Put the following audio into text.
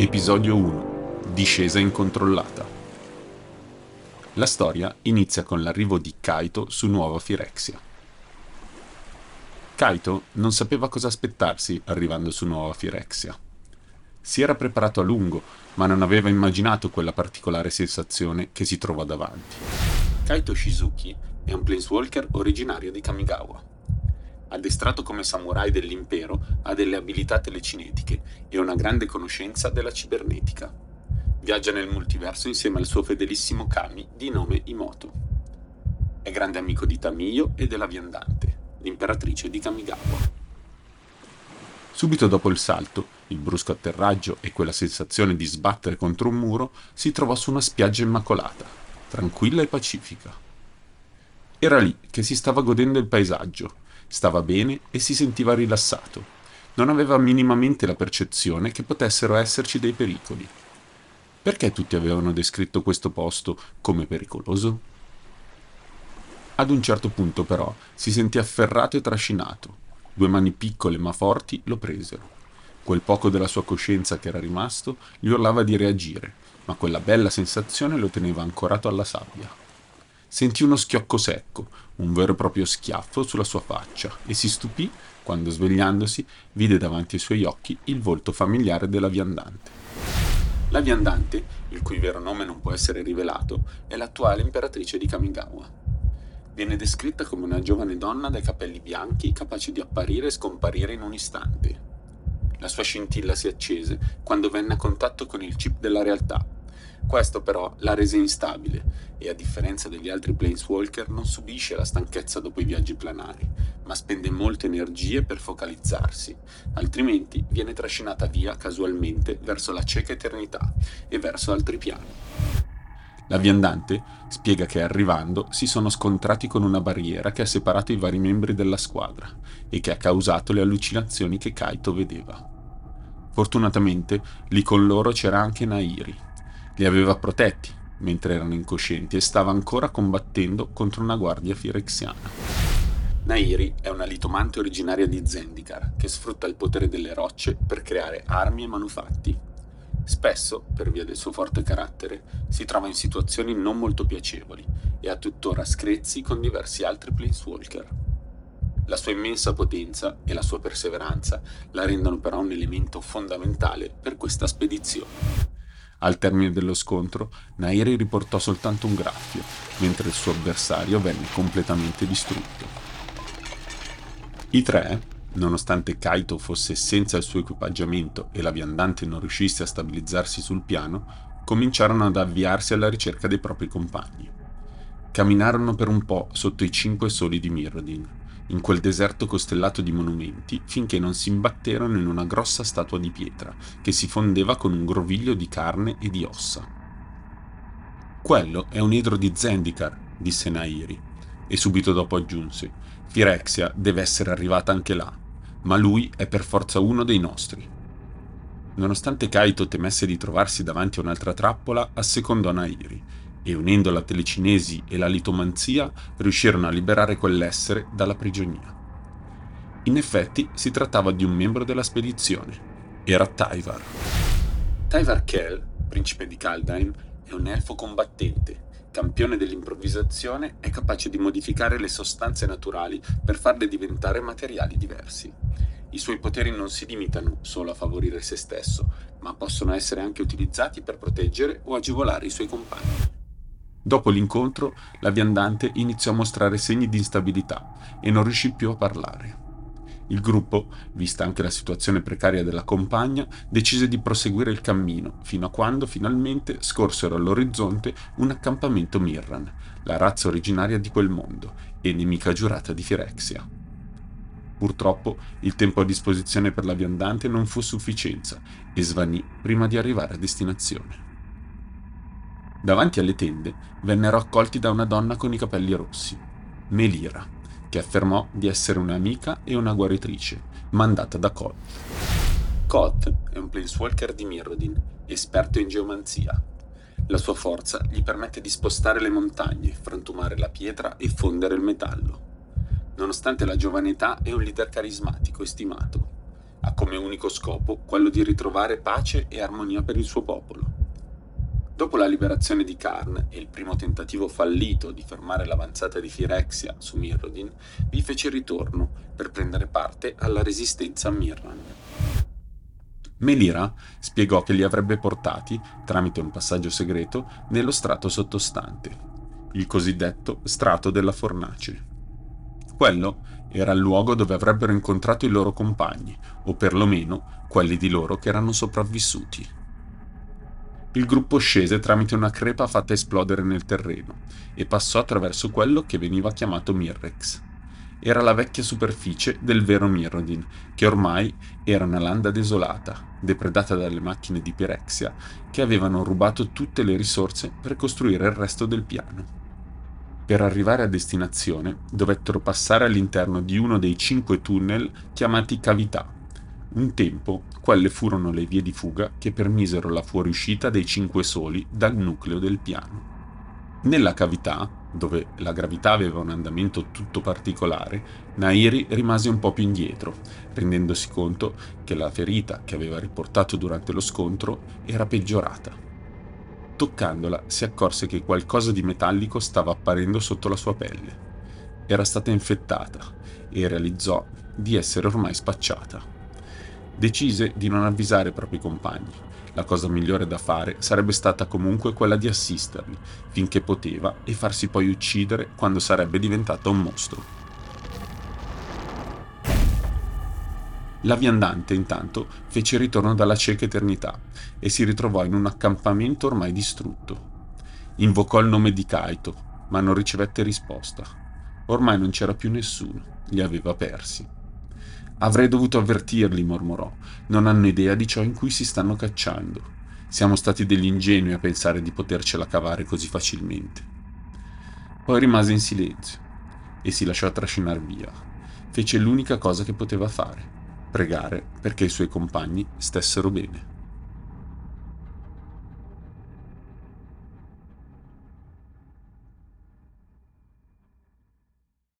Episodio 1 Discesa incontrollata La storia inizia con l'arrivo di Kaito su Nuova Firexia. Kaito non sapeva cosa aspettarsi arrivando su Nuova Firexia. Si era preparato a lungo, ma non aveva immaginato quella particolare sensazione che si trova davanti. Kaito Shizuki è un planeswalker originario di Kamigawa addestrato come samurai dell'impero, ha delle abilità telecinetiche e una grande conoscenza della cibernetica. Viaggia nel multiverso insieme al suo fedelissimo Kami di nome Imoto. È grande amico di Tamiyo e della Viandante, l'imperatrice di Kamigawa. Subito dopo il salto, il brusco atterraggio e quella sensazione di sbattere contro un muro, si trovò su una spiaggia immacolata, tranquilla e pacifica. Era lì che si stava godendo il paesaggio, Stava bene e si sentiva rilassato. Non aveva minimamente la percezione che potessero esserci dei pericoli. Perché tutti avevano descritto questo posto come pericoloso? Ad un certo punto però si sentì afferrato e trascinato. Due mani piccole ma forti lo presero. Quel poco della sua coscienza che era rimasto gli urlava di reagire, ma quella bella sensazione lo teneva ancorato alla sabbia. Sentì uno schiocco secco, un vero e proprio schiaffo sulla sua faccia e si stupì quando svegliandosi vide davanti ai suoi occhi il volto familiare della viandante. La viandante, il cui vero nome non può essere rivelato, è l'attuale imperatrice di Kamigawa. Viene descritta come una giovane donna dai capelli bianchi capace di apparire e scomparire in un istante. La sua scintilla si accese quando venne a contatto con il chip della realtà questo però l'ha resa instabile e a differenza degli altri planeswalker non subisce la stanchezza dopo i viaggi planari, ma spende molte energie per focalizzarsi, altrimenti viene trascinata via casualmente verso la cieca eternità e verso altri piani. La viandante spiega che arrivando si sono scontrati con una barriera che ha separato i vari membri della squadra e che ha causato le allucinazioni che Kaito vedeva. Fortunatamente lì con loro c'era anche Nairi, li aveva protetti mentre erano incoscienti e stava ancora combattendo contro una guardia firexiana. Nairi è una litomante originaria di Zendikar che sfrutta il potere delle rocce per creare armi e manufatti. Spesso, per via del suo forte carattere, si trova in situazioni non molto piacevoli e ha tuttora screzi con diversi altri planeswalker. La sua immensa potenza e la sua perseveranza la rendono però un elemento fondamentale per questa spedizione. Al termine dello scontro, Nairi riportò soltanto un graffio, mentre il suo avversario venne completamente distrutto. I tre, nonostante Kaito fosse senza il suo equipaggiamento e la viandante non riuscisse a stabilizzarsi sul piano, cominciarono ad avviarsi alla ricerca dei propri compagni. Camminarono per un po' sotto i cinque soli di Mirrodin, in quel deserto costellato di monumenti finché non si imbatterono in una grossa statua di pietra che si fondeva con un groviglio di carne e di ossa. Quello è un idro di Zendikar, disse Nairi, e subito dopo aggiunse: Firexia deve essere arrivata anche là, ma lui è per forza uno dei nostri. Nonostante Kaito temesse di trovarsi davanti a un'altra trappola, assecondò Nairi e unendo la telecinesi e la litomanzia riuscirono a liberare quell'essere dalla prigionia. In effetti si trattava di un membro della spedizione. Era Tyvar. Tyvar Kell, principe di Kaldheim, è un elfo combattente, campione dell'improvvisazione e capace di modificare le sostanze naturali per farle diventare materiali diversi. I suoi poteri non si limitano solo a favorire se stesso, ma possono essere anche utilizzati per proteggere o agevolare i suoi compagni. Dopo l'incontro, la viandante iniziò a mostrare segni di instabilità e non riuscì più a parlare. Il gruppo, vista anche la situazione precaria della compagna, decise di proseguire il cammino fino a quando finalmente scorsero all'orizzonte un accampamento Mirran, la razza originaria di quel mondo e nemica giurata di Firexia. Purtroppo il tempo a disposizione per la viandante non fu sufficienza e svanì prima di arrivare a destinazione. Davanti alle tende vennero accolti da una donna con i capelli rossi, Melira, che affermò di essere un'amica e una guaritrice, mandata da Koth. Koth è un planeswalker di Mirrodin, esperto in geomanzia. La sua forza gli permette di spostare le montagne, frantumare la pietra e fondere il metallo. Nonostante la giovane età, è un leader carismatico e stimato ha come unico scopo quello di ritrovare pace e armonia per il suo popolo. Dopo la liberazione di Karn e il primo tentativo fallito di fermare l'avanzata di Firexia su Mirrodin, vi fece ritorno per prendere parte alla resistenza a Mirran. Melira spiegò che li avrebbe portati, tramite un passaggio segreto, nello strato sottostante, il cosiddetto strato della fornace. Quello era il luogo dove avrebbero incontrato i loro compagni, o perlomeno quelli di loro che erano sopravvissuti. Il gruppo scese tramite una crepa fatta esplodere nel terreno e passò attraverso quello che veniva chiamato Mirrex. Era la vecchia superficie del vero Mirrodin, che ormai era una landa desolata, depredata dalle macchine di Pirexia, che avevano rubato tutte le risorse per costruire il resto del piano. Per arrivare a destinazione dovettero passare all'interno di uno dei cinque tunnel chiamati cavità, un tempo quelle furono le vie di fuga che permisero la fuoriuscita dei cinque soli dal nucleo del piano. Nella cavità, dove la gravità aveva un andamento tutto particolare, Nairi rimase un po' più indietro, rendendosi conto che la ferita che aveva riportato durante lo scontro era peggiorata. Toccandola si accorse che qualcosa di metallico stava apparendo sotto la sua pelle. Era stata infettata e realizzò di essere ormai spacciata. Decise di non avvisare i propri compagni. La cosa migliore da fare sarebbe stata comunque quella di assisterli finché poteva e farsi poi uccidere quando sarebbe diventata un mostro. La viandante intanto fece ritorno dalla cieca eternità e si ritrovò in un accampamento ormai distrutto. Invocò il nome di Kaito, ma non ricevette risposta. Ormai non c'era più nessuno, li aveva persi. Avrei dovuto avvertirli, mormorò. Non hanno idea di ciò in cui si stanno cacciando. Siamo stati degli ingenui a pensare di potercela cavare così facilmente. Poi rimase in silenzio e si lasciò trascinare via. Fece l'unica cosa che poteva fare, pregare perché i suoi compagni stessero bene.